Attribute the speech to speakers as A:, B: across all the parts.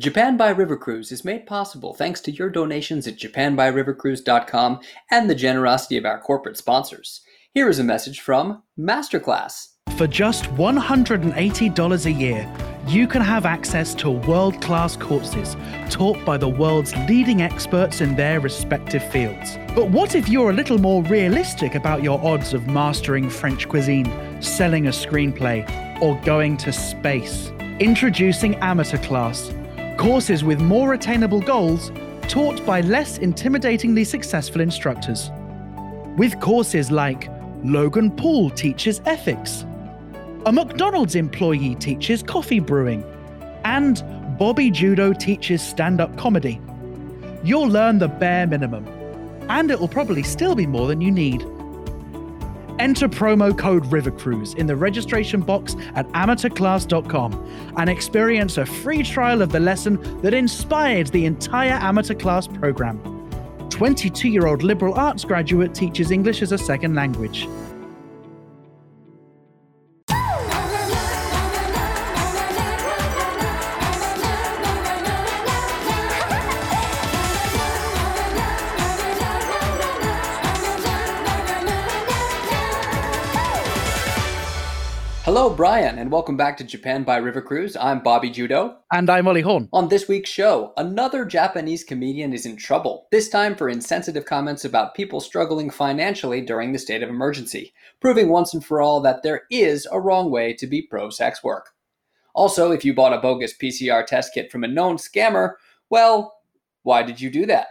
A: Japan by River Cruise is made possible thanks to your donations at japanbyrivercruise.com and the generosity of our corporate sponsors. Here is a message from Masterclass.
B: For just $180 a year, you can have access to world class courses taught by the world's leading experts in their respective fields. But what if you're a little more realistic about your odds of mastering French cuisine, selling a screenplay, or going to space? Introducing Amateur Class courses with more attainable goals taught by less intimidatingly successful instructors. With courses like Logan Paul teaches ethics, a McDonald's employee teaches coffee brewing, and Bobby Judo teaches stand up comedy. You'll learn the bare minimum, and it will probably still be more than you need. Enter promo code RiverCruise in the registration box at amateurclass.com and experience a free trial of the lesson that inspired the entire amateur class program. 22 year old liberal arts graduate teaches English as a second language.
A: Hello, Brian, and welcome back to Japan by River Cruise. I'm Bobby Judo.
B: And I'm Ollie Horn.
A: On this week's show, another Japanese comedian is in trouble, this time for insensitive comments about people struggling financially during the state of emergency, proving once and for all that there is a wrong way to be pro sex work. Also, if you bought a bogus PCR test kit from a known scammer, well, why did you do that?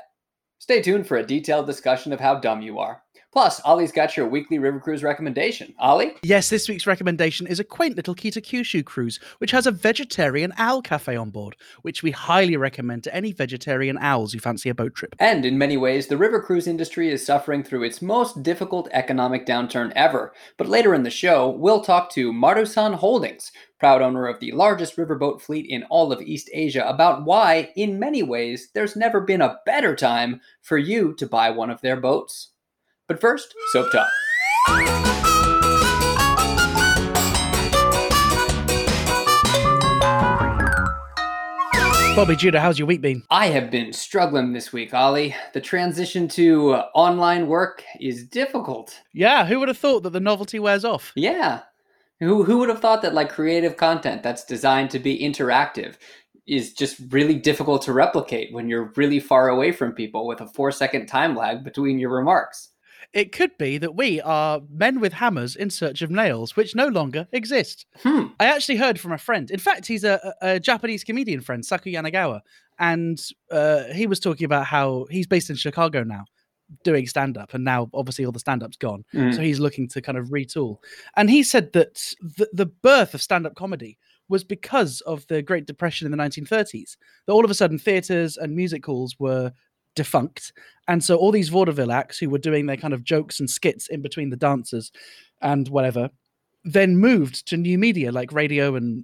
A: Stay tuned for a detailed discussion of how dumb you are. Plus, Ollie's got your weekly River Cruise recommendation. Ollie?
B: Yes, this week's recommendation is a quaint little Kitakyushu cruise, which has a vegetarian owl cafe on board, which we highly recommend to any vegetarian owls who fancy a boat trip.
A: And in many ways, the river cruise industry is suffering through its most difficult economic downturn ever. But later in the show, we'll talk to Marusan Holdings, proud owner of the largest riverboat fleet in all of East Asia, about why, in many ways, there's never been a better time for you to buy one of their boats. But first, Soap Talk.
B: Bobby Judo, how's your week been?
A: I have been struggling this week, Ollie. The transition to online work is difficult.
B: Yeah, who would have thought that the novelty wears off?
A: Yeah. Who, who would have thought that like creative content that's designed to be interactive is just really difficult to replicate when you're really far away from people with a four second time lag between your remarks?
B: It could be that we are men with hammers in search of nails, which no longer exist.
A: Hmm.
B: I actually heard from a friend. In fact, he's a, a Japanese comedian friend, Saku Yanagawa, and uh, he was talking about how he's based in Chicago now, doing stand up, and now obviously all the stand up's gone.
A: Mm.
B: So he's looking to kind of retool. And he said that the, the birth of stand up comedy was because of the Great Depression in the 1930s. That all of a sudden theaters and music halls were defunct. And so all these vaudeville acts who were doing their kind of jokes and skits in between the dancers and whatever then moved to new media like radio and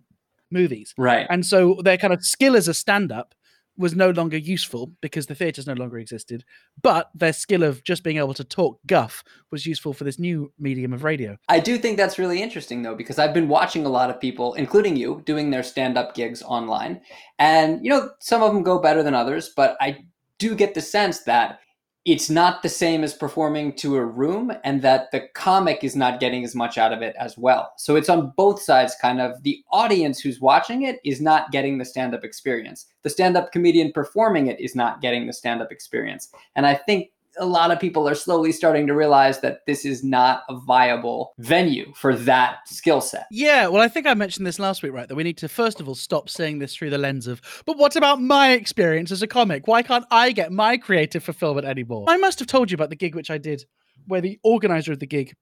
B: movies.
A: Right.
B: And so their kind of skill as a stand up was no longer useful because the theaters no longer existed, but their skill of just being able to talk guff was useful for this new medium of radio.
A: I do think that's really interesting though, because I've been watching a lot of people, including you, doing their stand up gigs online. And, you know, some of them go better than others, but I do get the sense that it's not the same as performing to a room and that the comic is not getting as much out of it as well. So it's on both sides kind of the audience who's watching it is not getting the stand up experience. The stand up comedian performing it is not getting the stand up experience. And I think a lot of people are slowly starting to realize that this is not a viable venue for that skill set.
B: Yeah, well, I think I mentioned this last week, right? That we need to first of all stop seeing this through the lens of, but what about my experience as a comic? Why can't I get my creative fulfillment anymore? I must have told you about the gig which I did, where the organizer of the gig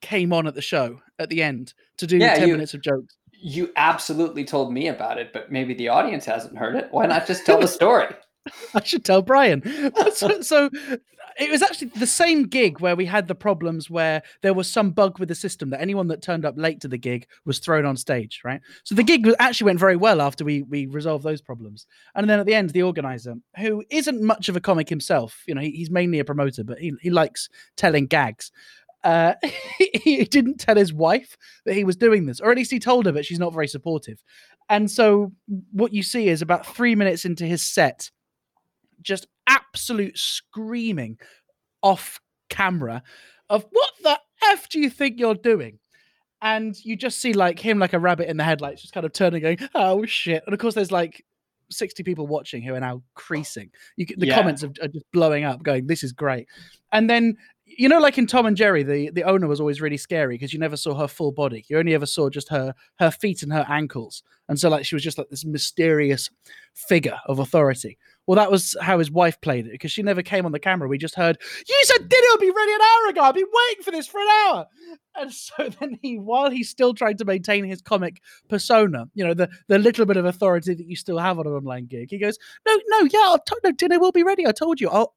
B: came on at the show at the end to do
A: Yeah,
B: 10
A: you-
B: minutes of jokes.
A: You absolutely told me about it, but maybe the audience hasn't heard it. Why not just tell the story?
B: I should tell Brian. so, so it was actually the same gig where we had the problems where there was some bug with the system that anyone that turned up late to the gig was thrown on stage, right? So the gig actually went very well after we we resolved those problems. And then at the end, the organizer, who isn't much of a comic himself, you know, he, he's mainly a promoter, but he, he likes telling gags. uh, he didn't tell his wife that he was doing this, or at least he told her, but she's not very supportive. And so what you see is about three minutes into his set, just absolute screaming off camera of what the f do you think you're doing? And you just see like him like a rabbit in the headlights, just kind of turning, going, "Oh shit!" And of course, there's like 60 people watching who are now creasing. You the yeah. comments are, are, just blowing up, going, "This is great." And then you know, like in Tom and Jerry, the the owner was always really scary because you never saw her full body. You only ever saw just her her feet and her ankles, and so like she was just like this mysterious figure of authority. Well, that was how his wife played it because she never came on the camera. We just heard, "You said dinner would be ready an hour ago. I've been waiting for this for an hour." And so then he, while he's still trying to maintain his comic persona, you know, the the little bit of authority that you still have on an online gig, he goes, "No, no, yeah, I'll t- no, dinner will be ready. I told you. I'll,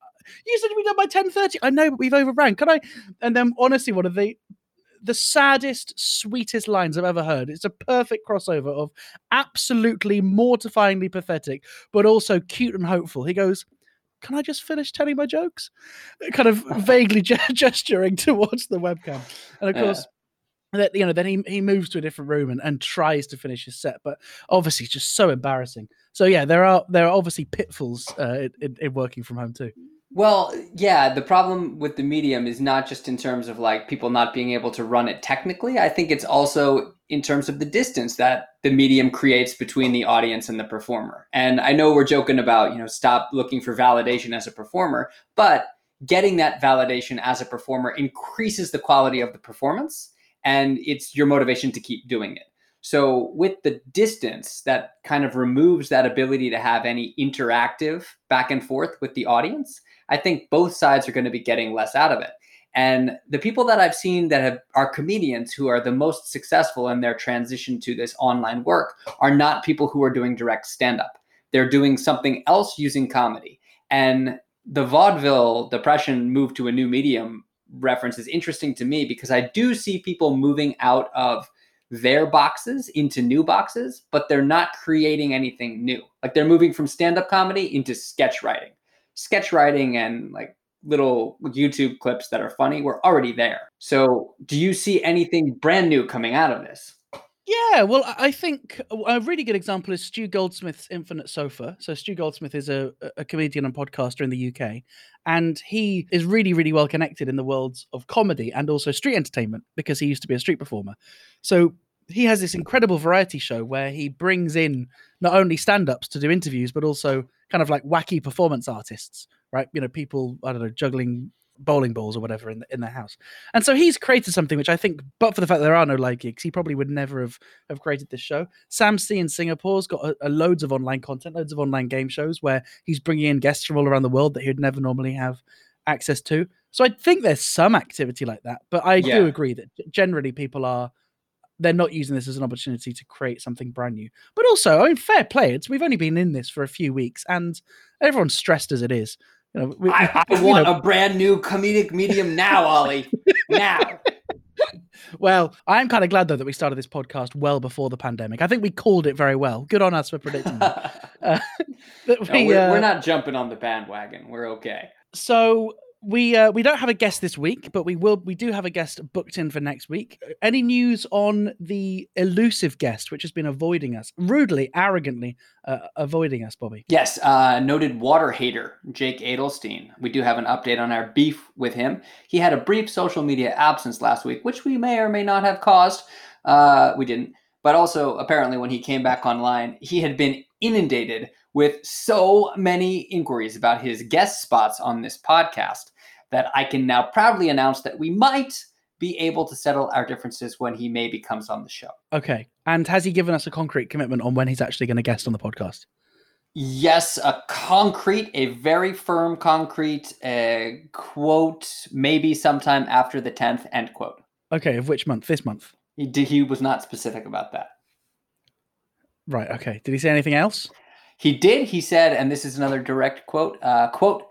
B: you said we done by ten thirty. I know, but we've overran. Can I?" And then, honestly, one of the the saddest, sweetest lines I've ever heard. It's a perfect crossover of absolutely mortifyingly pathetic, but also cute and hopeful. He goes, Can I just finish telling my jokes? Kind of vaguely gesturing towards the webcam. And of course, that you know, then he, he moves to a different room and, and tries to finish his set, but obviously it's just so embarrassing. So yeah, there are there are obviously pitfalls uh, in, in working from home too.
A: Well, yeah, the problem with the medium is not just in terms of like people not being able to run it technically. I think it's also in terms of the distance that the medium creates between the audience and the performer. And I know we're joking about, you know, stop looking for validation as a performer, but getting that validation as a performer increases the quality of the performance and it's your motivation to keep doing it. So with the distance, that kind of removes that ability to have any interactive back and forth with the audience. I think both sides are going to be getting less out of it. And the people that I've seen that have are comedians who are the most successful in their transition to this online work are not people who are doing direct stand up. They're doing something else using comedy. And the vaudeville depression move to a new medium reference is interesting to me because I do see people moving out of their boxes into new boxes, but they're not creating anything new. Like they're moving from stand up comedy into sketch writing sketch writing and like little YouTube clips that are funny were already there. So, do you see anything brand new coming out of this?
B: Yeah, well, I think a really good example is Stu Goldsmith's Infinite Sofa. So Stu Goldsmith is a, a comedian and podcaster in the UK, and he is really, really well connected in the worlds of comedy and also street entertainment because he used to be a street performer. So he has this incredible variety show where he brings in not only stand-ups to do interviews, but also kind of like wacky performance artists, right? You know, people I don't know juggling bowling balls or whatever in the, in their house. And so he's created something which I think, but for the fact that there are no live gigs, he probably would never have have created this show. Sam C in Singapore's got a, a loads of online content, loads of online game shows where he's bringing in guests from all around the world that he'd never normally have access to. So I think there's some activity like that, but I yeah. do agree that generally people are they're not using this as an opportunity to create something brand new. But also, I mean, fair play. It's we've only been in this for a few weeks, and everyone's stressed as it is.
A: You know, we, I, I want know. a brand new comedic medium now, Ollie. now.
B: Well, I'm kind of glad though that we started this podcast well before the pandemic. I think we called it very well. Good on us for predicting that. uh,
A: we, no, we're, uh, we're not jumping on the bandwagon. We're okay.
B: So we uh, we don't have a guest this week, but we will. We do have a guest booked in for next week. Any news on the elusive guest, which has been avoiding us, rudely, arrogantly uh, avoiding us, Bobby?
A: Yes, uh, noted water hater Jake Adelstein. We do have an update on our beef with him. He had a brief social media absence last week, which we may or may not have caused. Uh, we didn't, but also apparently when he came back online, he had been inundated with so many inquiries about his guest spots on this podcast that I can now proudly announce that we might be able to settle our differences when he maybe comes on the show.
B: Okay. And has he given us a concrete commitment on when he's actually going to guest on the podcast?
A: Yes, a concrete, a very firm concrete uh, quote, maybe sometime after the 10th, end quote.
B: Okay, of which month? This month?
A: He, did, he was not specific about that.
B: Right, okay. Did he say anything else?
A: He did. He said, and this is another direct quote, uh, quote,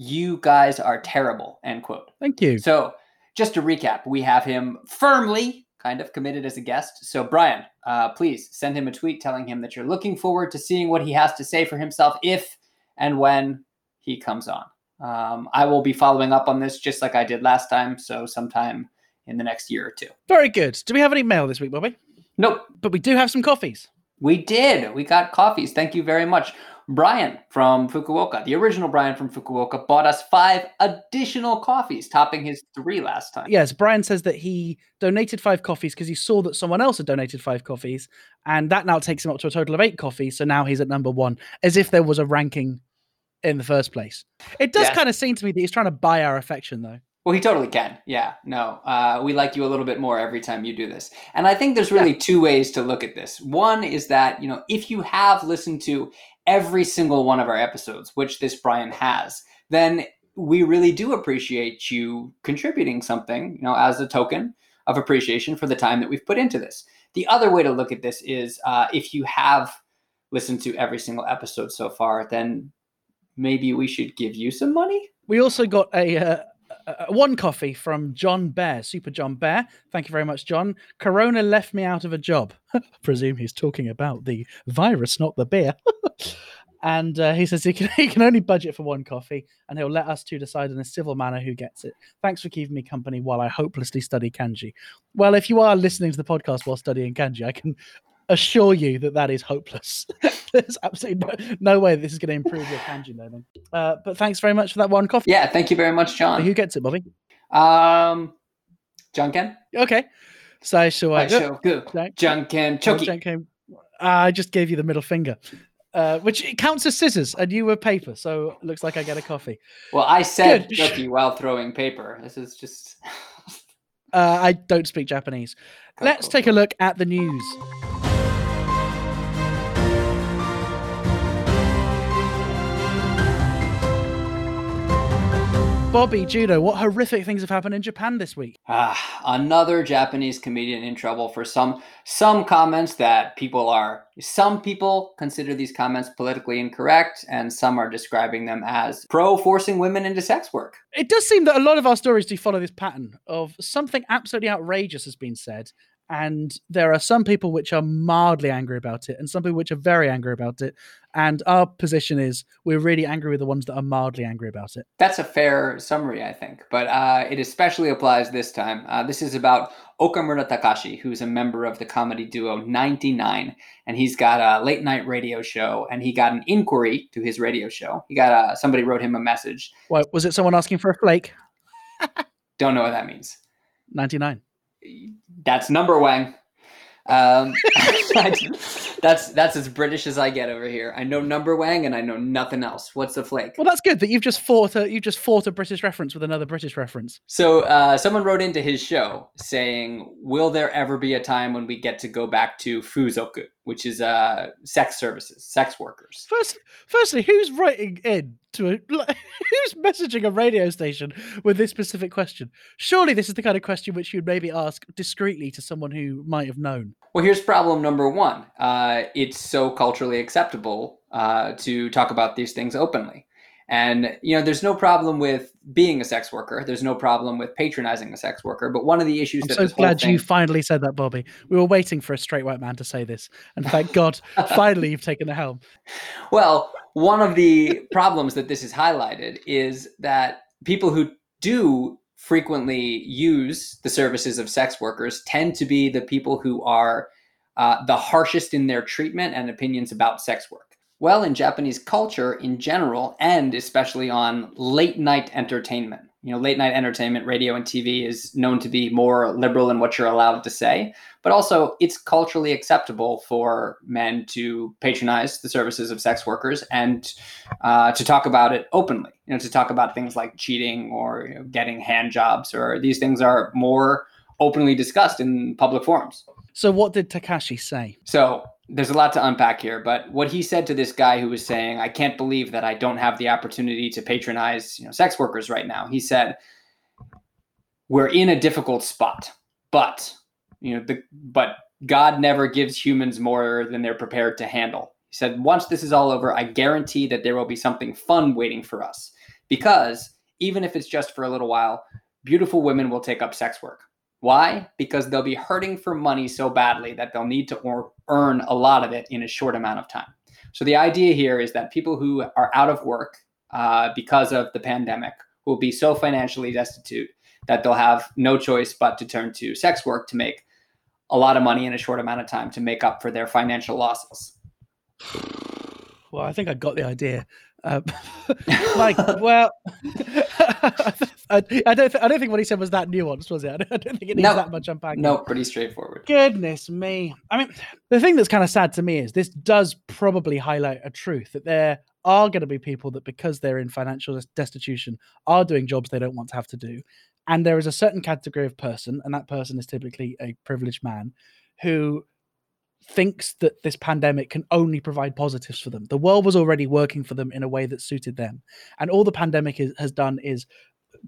A: you guys are terrible, end quote.
B: Thank you.
A: So just to recap, we have him firmly kind of committed as a guest. So Brian, uh, please send him a tweet telling him that you're looking forward to seeing what he has to say for himself if and when he comes on. Um, I will be following up on this just like I did last time. So sometime in the next year or two.
B: Very good. Do we have any mail this week, Bobby?
A: Nope.
B: But we do have some coffees.
A: We did. We got coffees. Thank you very much. Brian from Fukuoka, the original Brian from Fukuoka, bought us five additional coffees, topping his three last time.
B: Yes, Brian says that he donated five coffees because he saw that someone else had donated five coffees, and that now takes him up to a total of eight coffees. So now he's at number one, as if there was a ranking in the first place. It does
A: Yeah.
B: kind of seem to me that he's trying to buy our affection, though.
A: Well, he totally can. Yeah, no, uh, we like you a little bit more every time you do this. And I think there's really two ways to look at this. One is that, you know, if you have listened to every single one of our episodes, which this Brian has, then we really do appreciate you contributing something, you know, as a token of appreciation for the time that we've put into this. The other way to look at this is uh, if you have listened to every single episode so far, then maybe we should give you some money.
B: We also got a, uh, a a- one coffee from John Bear, Super John Bear. Thank you very much, John. Corona left me out of a job. I Presume he's talking about the virus, not the beer. and uh, he says he can, he can only budget for one coffee, and he'll let us two decide in a civil manner who gets it. Thanks for keeping me company while I hopelessly study kanji. Well, if you are listening to the podcast while studying kanji, I can assure you that that is hopeless. There's absolutely no, no way this is going to improve your kanji learning. Uh, but thanks very much for that one coffee.
A: Yeah, thank you very much, John.
B: Who gets it, Bobby?
A: Um, Janken?
B: Okay. So, so I
A: Shoku.
B: Jank-
A: Janken.
B: Oh,
A: Choki.
B: Ah, I just gave you the middle finger, uh, which counts as scissors, and you were paper, so it looks like I get a coffee.
A: Well, I said
B: Good.
A: Choki while throwing paper. This is just.
B: Uh, I don't speak Japanese. Let's take a look at the news. Bobby, Judo, what horrific things have happened in Japan this week?
A: Ah, another Japanese comedian in trouble for some some comments that people are some people consider these comments politically incorrect and some are describing them as pro forcing women into sex work.
B: It does seem that a lot of our stories do follow this pattern of something absolutely outrageous has been said, and there are some people which are mildly angry about it, and some people which are very angry about it. And our position is we're really angry with the ones that are mildly angry about it.
A: That's a fair summary, I think, but uh, it especially applies this time. Uh, this is about Okamura Takashi, who's a member of the comedy duo 99, and he's got a late night radio show, and he got an inquiry to his radio show. He got a, somebody wrote him a message.
B: What was it? Someone asking for a flake?
A: Don't know what that means.
B: Ninety nine.
A: That's Numberwang. Um, that's that's as British as I get over here. I know Numberwang and I know nothing else. What's the flake?
B: Well, that's good that you've just fought a you've just fought a British reference with another British reference.
A: So uh, someone wrote into his show saying, "Will there ever be a time when we get to go back to fuzoku, which is uh, sex services, sex workers?"
B: First, firstly, who's writing in to a like, who's messaging a radio station with this specific question? Surely this is the kind of question which you'd maybe ask discreetly to someone who might have known.
A: Well, here's problem number one. Uh, it's so culturally acceptable uh, to talk about these things openly. And, you know, there's no problem with being a sex worker. There's no problem with patronizing a sex worker. But one of the issues
B: I'm
A: that
B: so glad
A: thing,
B: you finally said that, Bobby. We were waiting for a straight white man to say this, and thank God, finally you've taken the helm.
A: Well, one of the problems that this is highlighted is that people who do frequently use the services of sex workers tend to be the people who are uh, the harshest in their treatment and opinions about sex work. Well, in Japanese culture in general, and especially on late night entertainment, you know, late night entertainment, radio and TV is known to be more liberal in what you're allowed to say, but also it's culturally acceptable for men to patronize the services of sex workers and uh, to talk about it openly. You know, to talk about things like cheating or you know, getting hand jobs, or these things are more openly discussed in public forums.
B: So, what did Takashi say?
A: So there's a lot to unpack here, but what he said to this guy who was saying, "I can't believe that I don't have the opportunity to patronize, you know, sex workers right now." He said, "We're in a difficult spot, but you know, the but God never gives humans more than they're prepared to handle." He said, "Once this is all over, I guarantee that there will be something fun waiting for us, because even if it's just for a little while, beautiful women will take up sex work." Why? Because they'll be hurting for money so badly that they'll need to earn a lot of it in a short amount of time. So the idea here is that people who are out of work uh, because of the pandemic will be so financially destitute that they'll have no choice but to turn to sex work to make a lot of money in a short amount of time to make up for their financial losses.
B: Well, I think I got the idea. Um, like, well, I, I, don't. Th- I don't think what he said was that nuanced, was it? I don't, I don't think it needs no, that much unpacking.
A: No, pretty straightforward.
B: Goodness me! I mean, the thing that's kind of sad to me is this does probably highlight a truth that there are going to be people that, because they're in financial destitution, are doing jobs they don't want to have to do, and there is a certain category of person, and that person is typically a privileged man, who thinks that this pandemic can only provide positives for them. The world was already working for them in a way that suited them. And all the pandemic is, has done is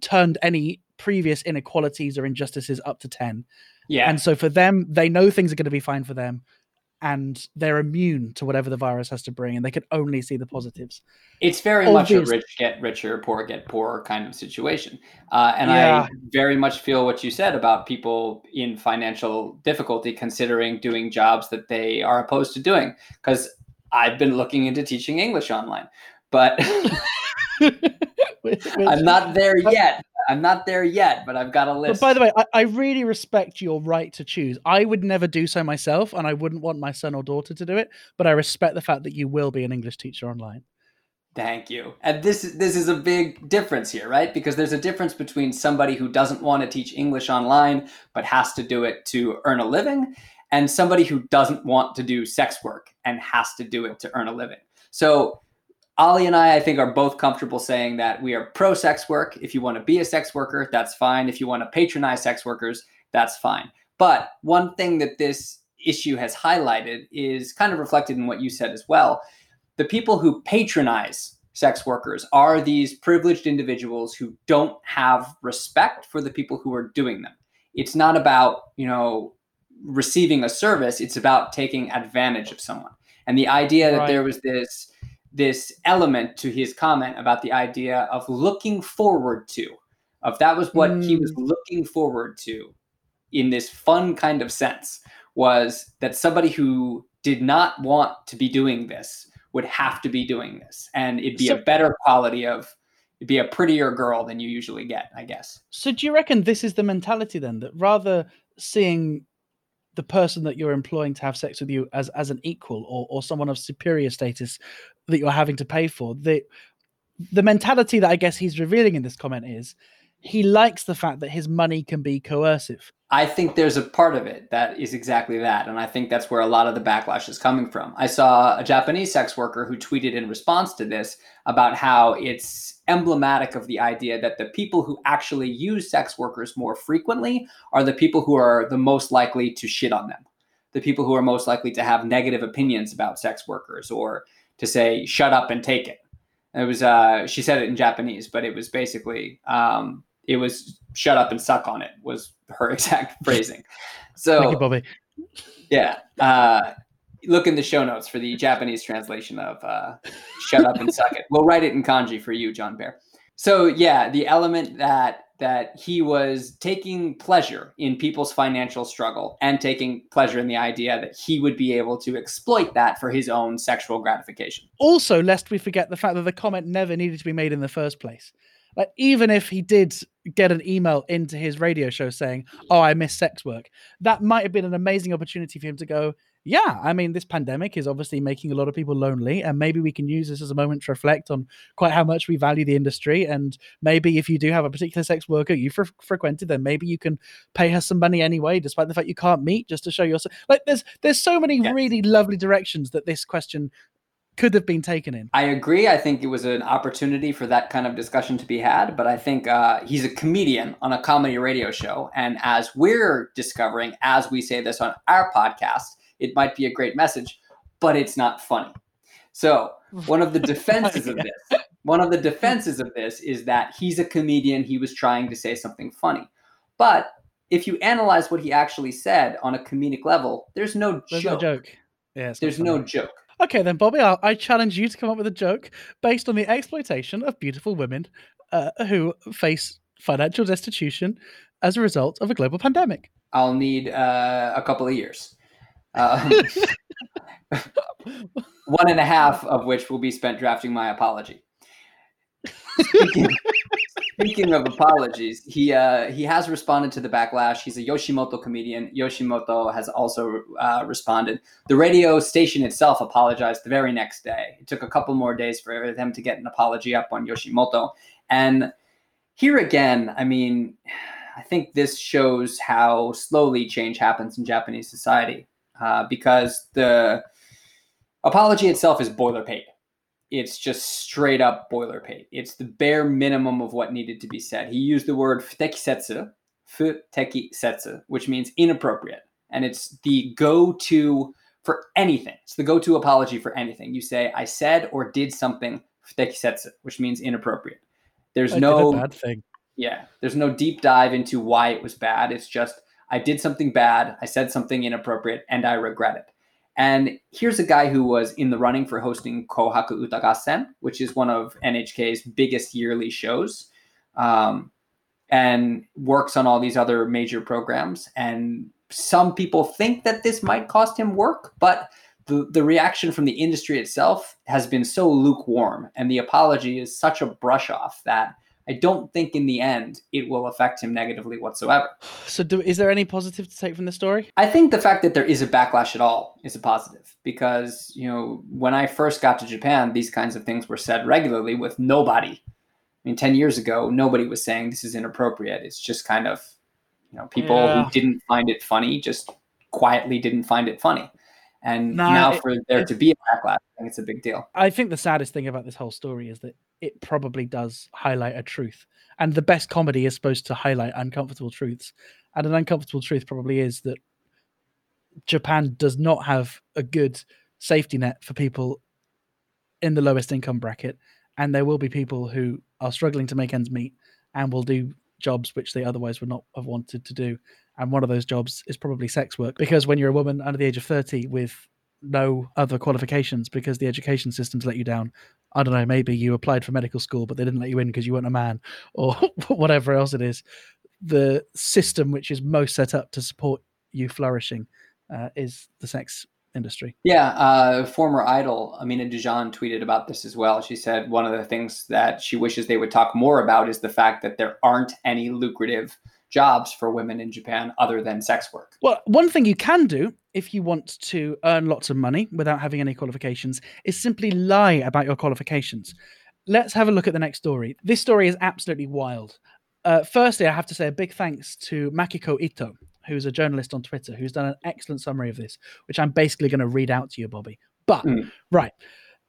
B: turned any previous inequalities or injustices up to 10. Yeah. And so for them, they know things are going to be fine for them and they're immune to whatever the virus has to bring and they can only see the positives
A: it's very Obvious. much a rich get richer poor get poorer kind of situation uh, and yeah. i very much feel what you said about people in financial difficulty considering doing jobs that they are opposed to doing because i've been looking into teaching english online but i'm not there yet I'm not there yet, but I've got a list.
B: But by the way, I, I, really respect your right to choose. I would never do so myself, and I wouldn't want my son or daughter to do it. But I respect the fact that you will be an English teacher online.
A: Thank you. And this this is a big difference here, right? Because there's a difference between somebody who doesn't want to teach English online but has to do it to earn a living, and somebody who doesn't want to do sex work and has to do it to earn a living. So Ollie and I, I think, are both comfortable saying that we are pro sex work. If you want to be a sex worker, that's fine. If you want to patronize sex workers, that's fine. But one thing that this issue has highlighted is kind of reflected in what you said as well. The people who patronize sex workers are these privileged individuals who don't have respect for the people who are doing them. It's not about, you know, receiving a service, it's about taking advantage of someone. And the idea that right. there was this this element to his comment about the idea of looking forward to of that was what mm. he was mm. looking forward to in this fun kind of sense was that somebody who did not want to be doing this would have to be doing this and it'd be so, a better quality of it'd be a prettier girl than you usually get i guess
B: so do you reckon this is the mentality then that rather seeing the person that you're employing to have sex with you as as an equal or or someone of superior status that you're having to pay for. The the mentality that I guess he's revealing in this comment is he likes the fact that his money can be coercive.
A: I think there's a part of it that is exactly that. And I think that's where a lot of the backlash is coming from. I saw a Japanese sex worker who tweeted in response to this about how it's emblematic of the idea that the people who actually use sex workers more frequently are the people who are the most likely to shit on them, the people who are most likely to have negative opinions about sex workers or to say shut up and take it. It was uh, she said it in Japanese, but it was basically um, it was shut up and suck on it was her exact phrasing. So
B: Thank you, Bobby.
A: Yeah. Uh, look in the show notes for the Japanese translation of uh, shut up and suck it. We'll write it in kanji for you, John Bear. So yeah, the element that that he was taking pleasure in people's financial struggle and taking pleasure in the idea that he would be able to exploit that for his own sexual gratification.
B: Also, lest we forget the fact that the comment never needed to be made in the first place. Like, even if he did get an email into his radio show saying, Oh, I miss sex work, that might have been an amazing opportunity for him to go, yeah, I mean, this pandemic is obviously making a lot of people lonely, and maybe we can use this as a moment to reflect on quite how much we value the industry. And maybe if you do have a particular sex worker you fre- frequented, then maybe you can pay her some money anyway, despite the fact you can't meet, just to show yourself. like. There's there's so many yes. really lovely directions that this question could have been taken in.
A: I agree. I think it was an opportunity for that kind of discussion to be had. But I think uh, he's a comedian on a comedy radio show, and as we're discovering, as we say this on our podcast it might be a great message, but it's not funny. So one of the defenses of this, one of the defenses of this is that he's a comedian. He was trying to say something funny, but if you analyze what he actually said on a comedic level, there's no there's joke. No joke. Yeah, there's no joke.
B: Okay, then, Bobby, I'll, I challenge you to come up with a joke based on the exploitation of beautiful women uh, who face financial destitution as a result of a global pandemic.
A: I'll need uh, a couple of years. Um, one and a half of which will be spent drafting my apology. speaking, speaking of apologies, he uh, he has responded to the backlash. He's a Yoshimoto comedian. Yoshimoto has also uh, responded. The radio station itself apologized the very next day. It took a couple more days for them to get an apology up on Yoshimoto. And here again, I mean, I think this shows how slowly change happens in Japanese society uh, because the apology itself is boilerplate it's just straight up boilerplate. It's the bare minimum of what needed to be said. He used the word futekisetsu, futekisetsu, which means inappropriate. And it's the go to for anything. It's the go to apology for anything. You say, I said or did something futekisetsu, which means inappropriate. There's
B: I
A: no
B: bad thing.
A: Yeah. There's no deep dive into why it was bad. It's just, I did something bad. I said something inappropriate and I regret it. And here's a guy who was in the running for hosting Kohaku Uta Gassen, which is one of NHK's biggest yearly shows, um, and works on all these other major programs. And some people think that this might cost him work, but the, the reaction from the industry itself has been so lukewarm, and the apology is such a brush off that I don't think in the end it will affect him negatively whatsoever.
B: So, do, is there any positive to take from the story?
A: I think the fact that there is a backlash at all is a positive because, you know, when I first got to Japan, these kinds of things were said regularly with nobody. I mean, 10 years ago, nobody was saying this is inappropriate. It's just kind of, you know, people yeah. who didn't find it funny just quietly didn't find it funny. And nah, now for there it, to be a backlash, I think it's a big deal.
B: I think the saddest thing about this whole story is that it probably does highlight a truth. And the best comedy is supposed to highlight uncomfortable truths. And an uncomfortable truth probably is that Japan does not have a good safety net for people in the lowest income bracket. And there will be people who are struggling to make ends meet and will do jobs which they otherwise would not have wanted to do. And one of those jobs is probably sex work. Because when you're a woman under the age of 30 with no other qualifications because the education system's let you down. I don't know, maybe you applied for medical school, but they didn't let you in because you weren't a man or whatever else it is. The system which is most set up to support you flourishing uh, is the sex industry.
A: Yeah, uh, former idol Amina Du Jean tweeted about this as well. She said one of the things that she wishes they would talk more about is the fact that there aren't any lucrative jobs for women in Japan other than sex work.
B: Well, one thing you can do if you want to earn lots of money without having any qualifications is simply lie about your qualifications. Let's have a look at the next story. This story is absolutely wild. Uh, firstly, I have to say a big thanks to Makiko Ito, who's a journalist on Twitter, who's done an excellent summary of this, which I'm basically going to read out to you, Bobby. But, mm. right.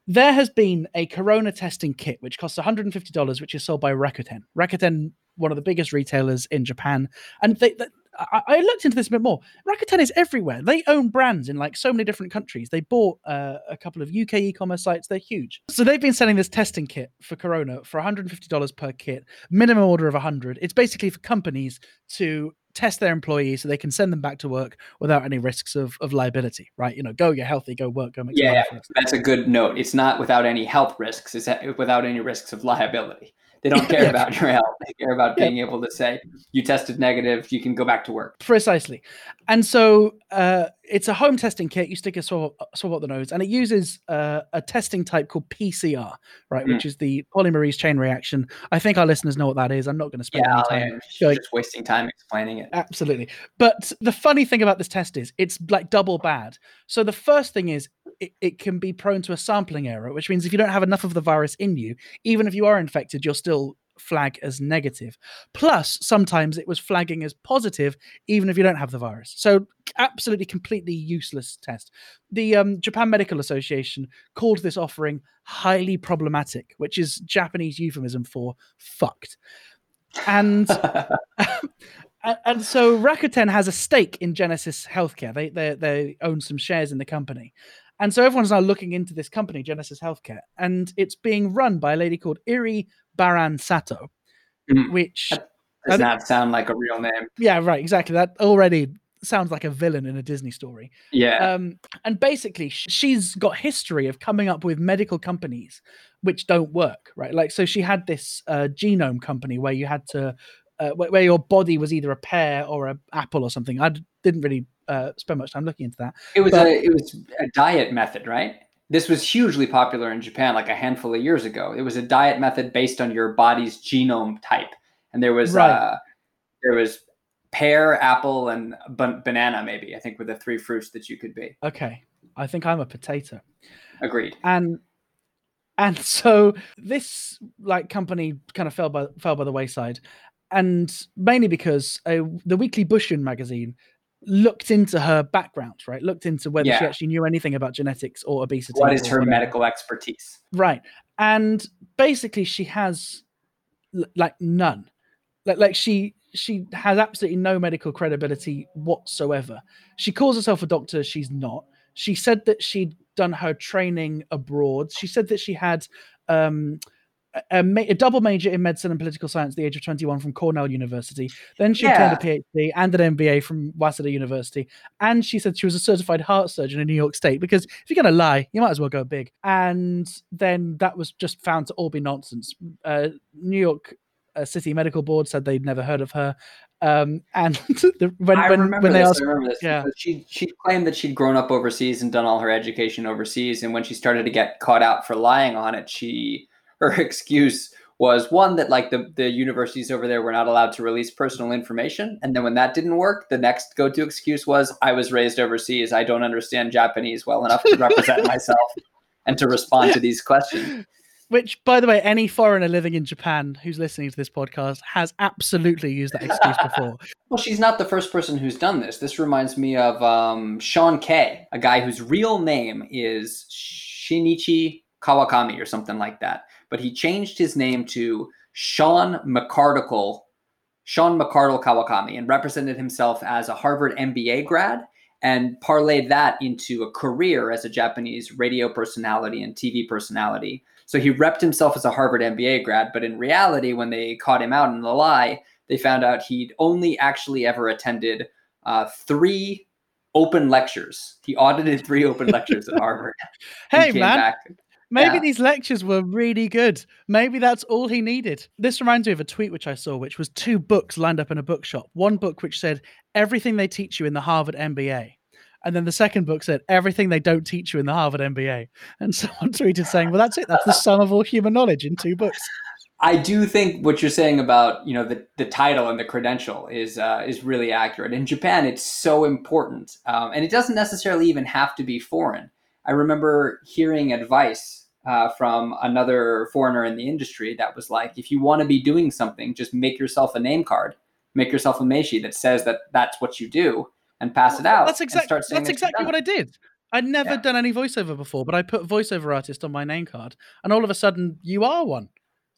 B: There has been a corona testing kit which costs $150, which is sold by Rakuten. Rakuten one of the biggest retailers in Japan, and they, they I, I, looked into this a bit more. Rakuten is everywhere. They own brands in like so many different countries. They bought uh, a couple of UK e-commerce sites. They're huge. So they've been selling this testing kit for Corona for $150 per kit, minimum order of 100. It's basically for companies to test their employees so they can send them back to work without any risks of, of liability, right? You know, go get healthy, go work, go make
A: yeah, yeah. that's a good note. It's not without any health risks, it's without any risks of liability. They don't care about your health. They care about being able to say you tested negative, you can go back to work.
B: Precisely. And so uh, it's a home testing kit. You stick a swab, swab up the nose, and it uses uh, a testing type called PCR, right, mm. which is the polymerase chain reaction. I think our listeners know what that is. I'm not going to spend yeah, any time
A: yeah, just wasting time explaining it.
B: Absolutely. But the funny thing about this test is it's like double bad. So the first thing is it, it can be prone to a sampling error, which means if you don't have enough of the virus in you, even if you are infected, you're still flag as negative. Plus, sometimes it was flagging as positive, even if you don't have the virus. So, absolutely, completely useless test. The um, Japan Medical Association called this offering highly problematic, which is Japanese euphemism for fucked. And. and so Rakuten has a stake in Genesis Healthcare. They, they they own some shares in the company, and so everyone's now looking into this company, Genesis Healthcare, and it's being run by a lady called Iri Baran Sato, mm. which
A: does not sound like a real name.
B: Yeah, right. Exactly. That already sounds like a villain in a Disney story.
A: Yeah.
B: Um, and basically, she's got history of coming up with medical companies which don't work, right? Like, so she had this uh, genome company where you had to, uh, where your body was either a pear or an apple or something. I didn't really uh, spend much time looking into that.
A: It was but, a it was a diet method, right? this was hugely popular in Japan like a handful of years ago. It was a diet method based on your body's genome type, and there was right. uh, there was pear, apple, and banana. Maybe I think were the three fruits that you could be.
B: Okay, I think I'm a potato.
A: Agreed.
B: And and so this like company kind of fell by fell by the wayside, and mainly because uh, the Weekly Bunshun magazine looked into her background, right? Looked into whether yeah. she actually knew anything about genetics or obesity.
A: What is her
B: whatever.
A: medical expertise?
B: Right. And basically she has like none. Like like she she has absolutely no medical credibility whatsoever. She calls herself a doctor, she's not. She said that she'd done her training abroad. She said that she had um a, ma- a, double major in medicine and political science at the age of 21 from Cornell University. Then she yeah. obtained a PhD and an MBA from Waseda University. And she said she was a certified heart surgeon in New York State because if you're going to lie, you might as well go big. And then that was just found to all be nonsense. Uh, New York uh, City Medical Board said they'd never heard of her. Um, and the, when, I when, when they asked,
A: I remember this yeah. she she claimed that she'd grown up overseas and done all her education overseas, and when she started to get caught out for lying on it, she her excuse was one that like the, the universities over there were not allowed to release personal information. And then when that didn't work the next go-to excuse was i was raised overseas. I don't understand japanese well enough to represent myself and to respond to these questions.
B: Which by the way any foreigner living in japan who's listening to this podcast has absolutely used that excuse before.
A: Well she's not the first person who's done this. This reminds me of um, Sean K a guy whose real name is shinichi kawakami or something like that but he changed his name to Sean McCardicle, Sean McArdle Kawakami, and represented himself as a Harvard MBA grad and parlayed that into a career as a Japanese radio personality and TV personality. So he repped himself as a Harvard MBA grad, but in reality, when they caught him out in the lie, they found out he'd only actually ever attended uh, three open lectures. He audited three open lectures at Harvard.
B: hey, man. Back. Maybe yeah. these lectures were really good. Maybe that's all he needed. This reminds me of a tweet which I saw, which was two books lined up in a bookshop. One book which said everything they teach you in the Harvard MBA. And then the second book said everything they don't teach you in the Harvard MBA. And someone tweeted saying, Well, that's it. That's the sum of all human knowledge in two books.
A: I do think what you're saying about you know the, the title and the credential is uh, is really accurate. In Japan, it's so important, um, and it doesn't necessarily even have to be foreign. I remember hearing advice uh, from another foreigner in the industry that was like, if you want to be doing something, just make yourself a name card, make yourself a meishi that says that that's what you do, and pass it out.
B: That's exactly that's that exactly what I did. I'd never yeah. done any voiceover before, but I put voiceover artist on my name card, and all of a sudden, you are one.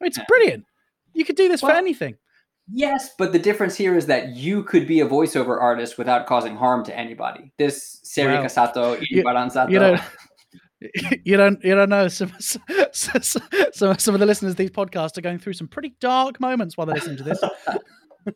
B: It's yeah. brilliant. You could do this well, for anything.
A: Yes, but the difference here is that you could be a voiceover artist without causing harm to anybody. This Serika well, Sato, Ibaran Sato. You know,
B: you don't you don't know some, some some some of the listeners of these podcasts are going through some pretty dark moments while they're listening to this.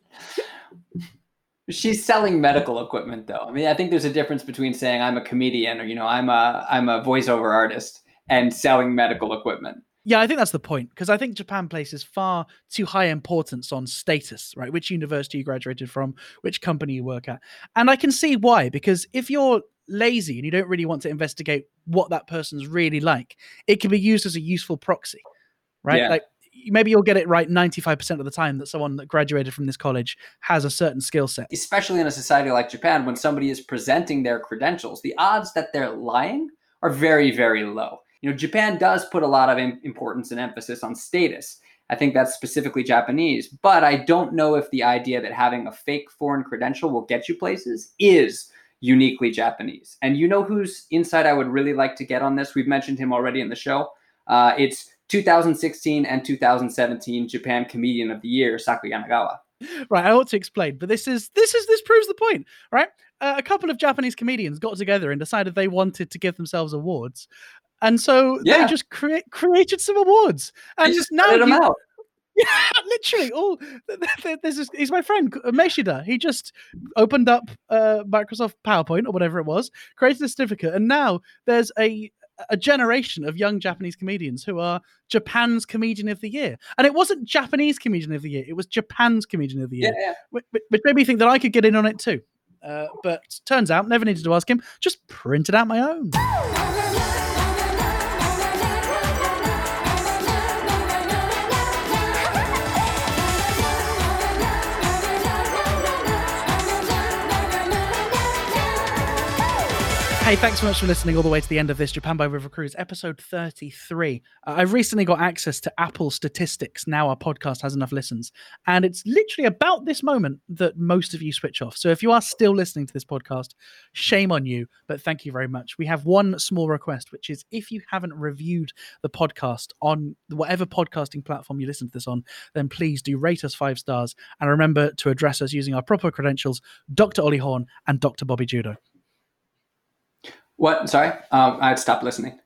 A: She's selling medical equipment though. I mean, I think there's a difference between saying I'm a comedian or you know, I'm a I'm a voiceover artist and selling medical equipment.
B: Yeah, I think that's the point because I think Japan places far too high importance on status, right? Which university you graduated from, which company you work at. And I can see why because if you're lazy and you don't really want to investigate what that person's really like, it can be used as a useful proxy, right? Yeah. Like maybe you'll get it right 95% of the time that someone that graduated from this college has a certain skill set.
A: Especially in a society like Japan, when somebody is presenting their credentials, the odds that they're lying are very, very low. You know, Japan does put a lot of importance and emphasis on status. I think that's specifically Japanese, but I don't know if the idea that having a fake foreign credential will get you places is uniquely Japanese. And you know whose insight I would really like to get on this? We've mentioned him already in the show. Uh, it's 2016 and 2017 Japan Comedian of the Year, Saku Yanagawa.
B: Right, I ought to explain, but this is this is this proves the point, right? Uh, a couple of Japanese comedians got together and decided they wanted to give themselves awards, and so yeah. they just cre- created some awards, and just now
A: out.
B: Yeah, literally. All this is he's my friend Meshida. He just opened up uh, Microsoft PowerPoint or whatever it was, created a certificate, and now there's a a generation of young Japanese comedians who are Japan's comedian of the year. And it wasn't Japanese comedian of the year; it was Japan's comedian of the year,
A: yeah,
B: yeah. Which, which, made me think that I could get in on it too. Uh, but turns out, never needed to ask him. Just printed out my own. Hey, thanks so much for listening all the way to the end of this Japan by River Cruise, episode 33. Uh, I've recently got access to Apple statistics. Now our podcast has enough listens. And it's literally about this moment that most of you switch off. So if you are still listening to this podcast, shame on you, but thank you very much. We have one small request, which is if you haven't reviewed the podcast on whatever podcasting platform you listen to this on, then please do rate us five stars. And remember to address us using our proper credentials, Dr. Ollie Horn and Dr. Bobby Judo.
A: What? Sorry, um, I stopped listening.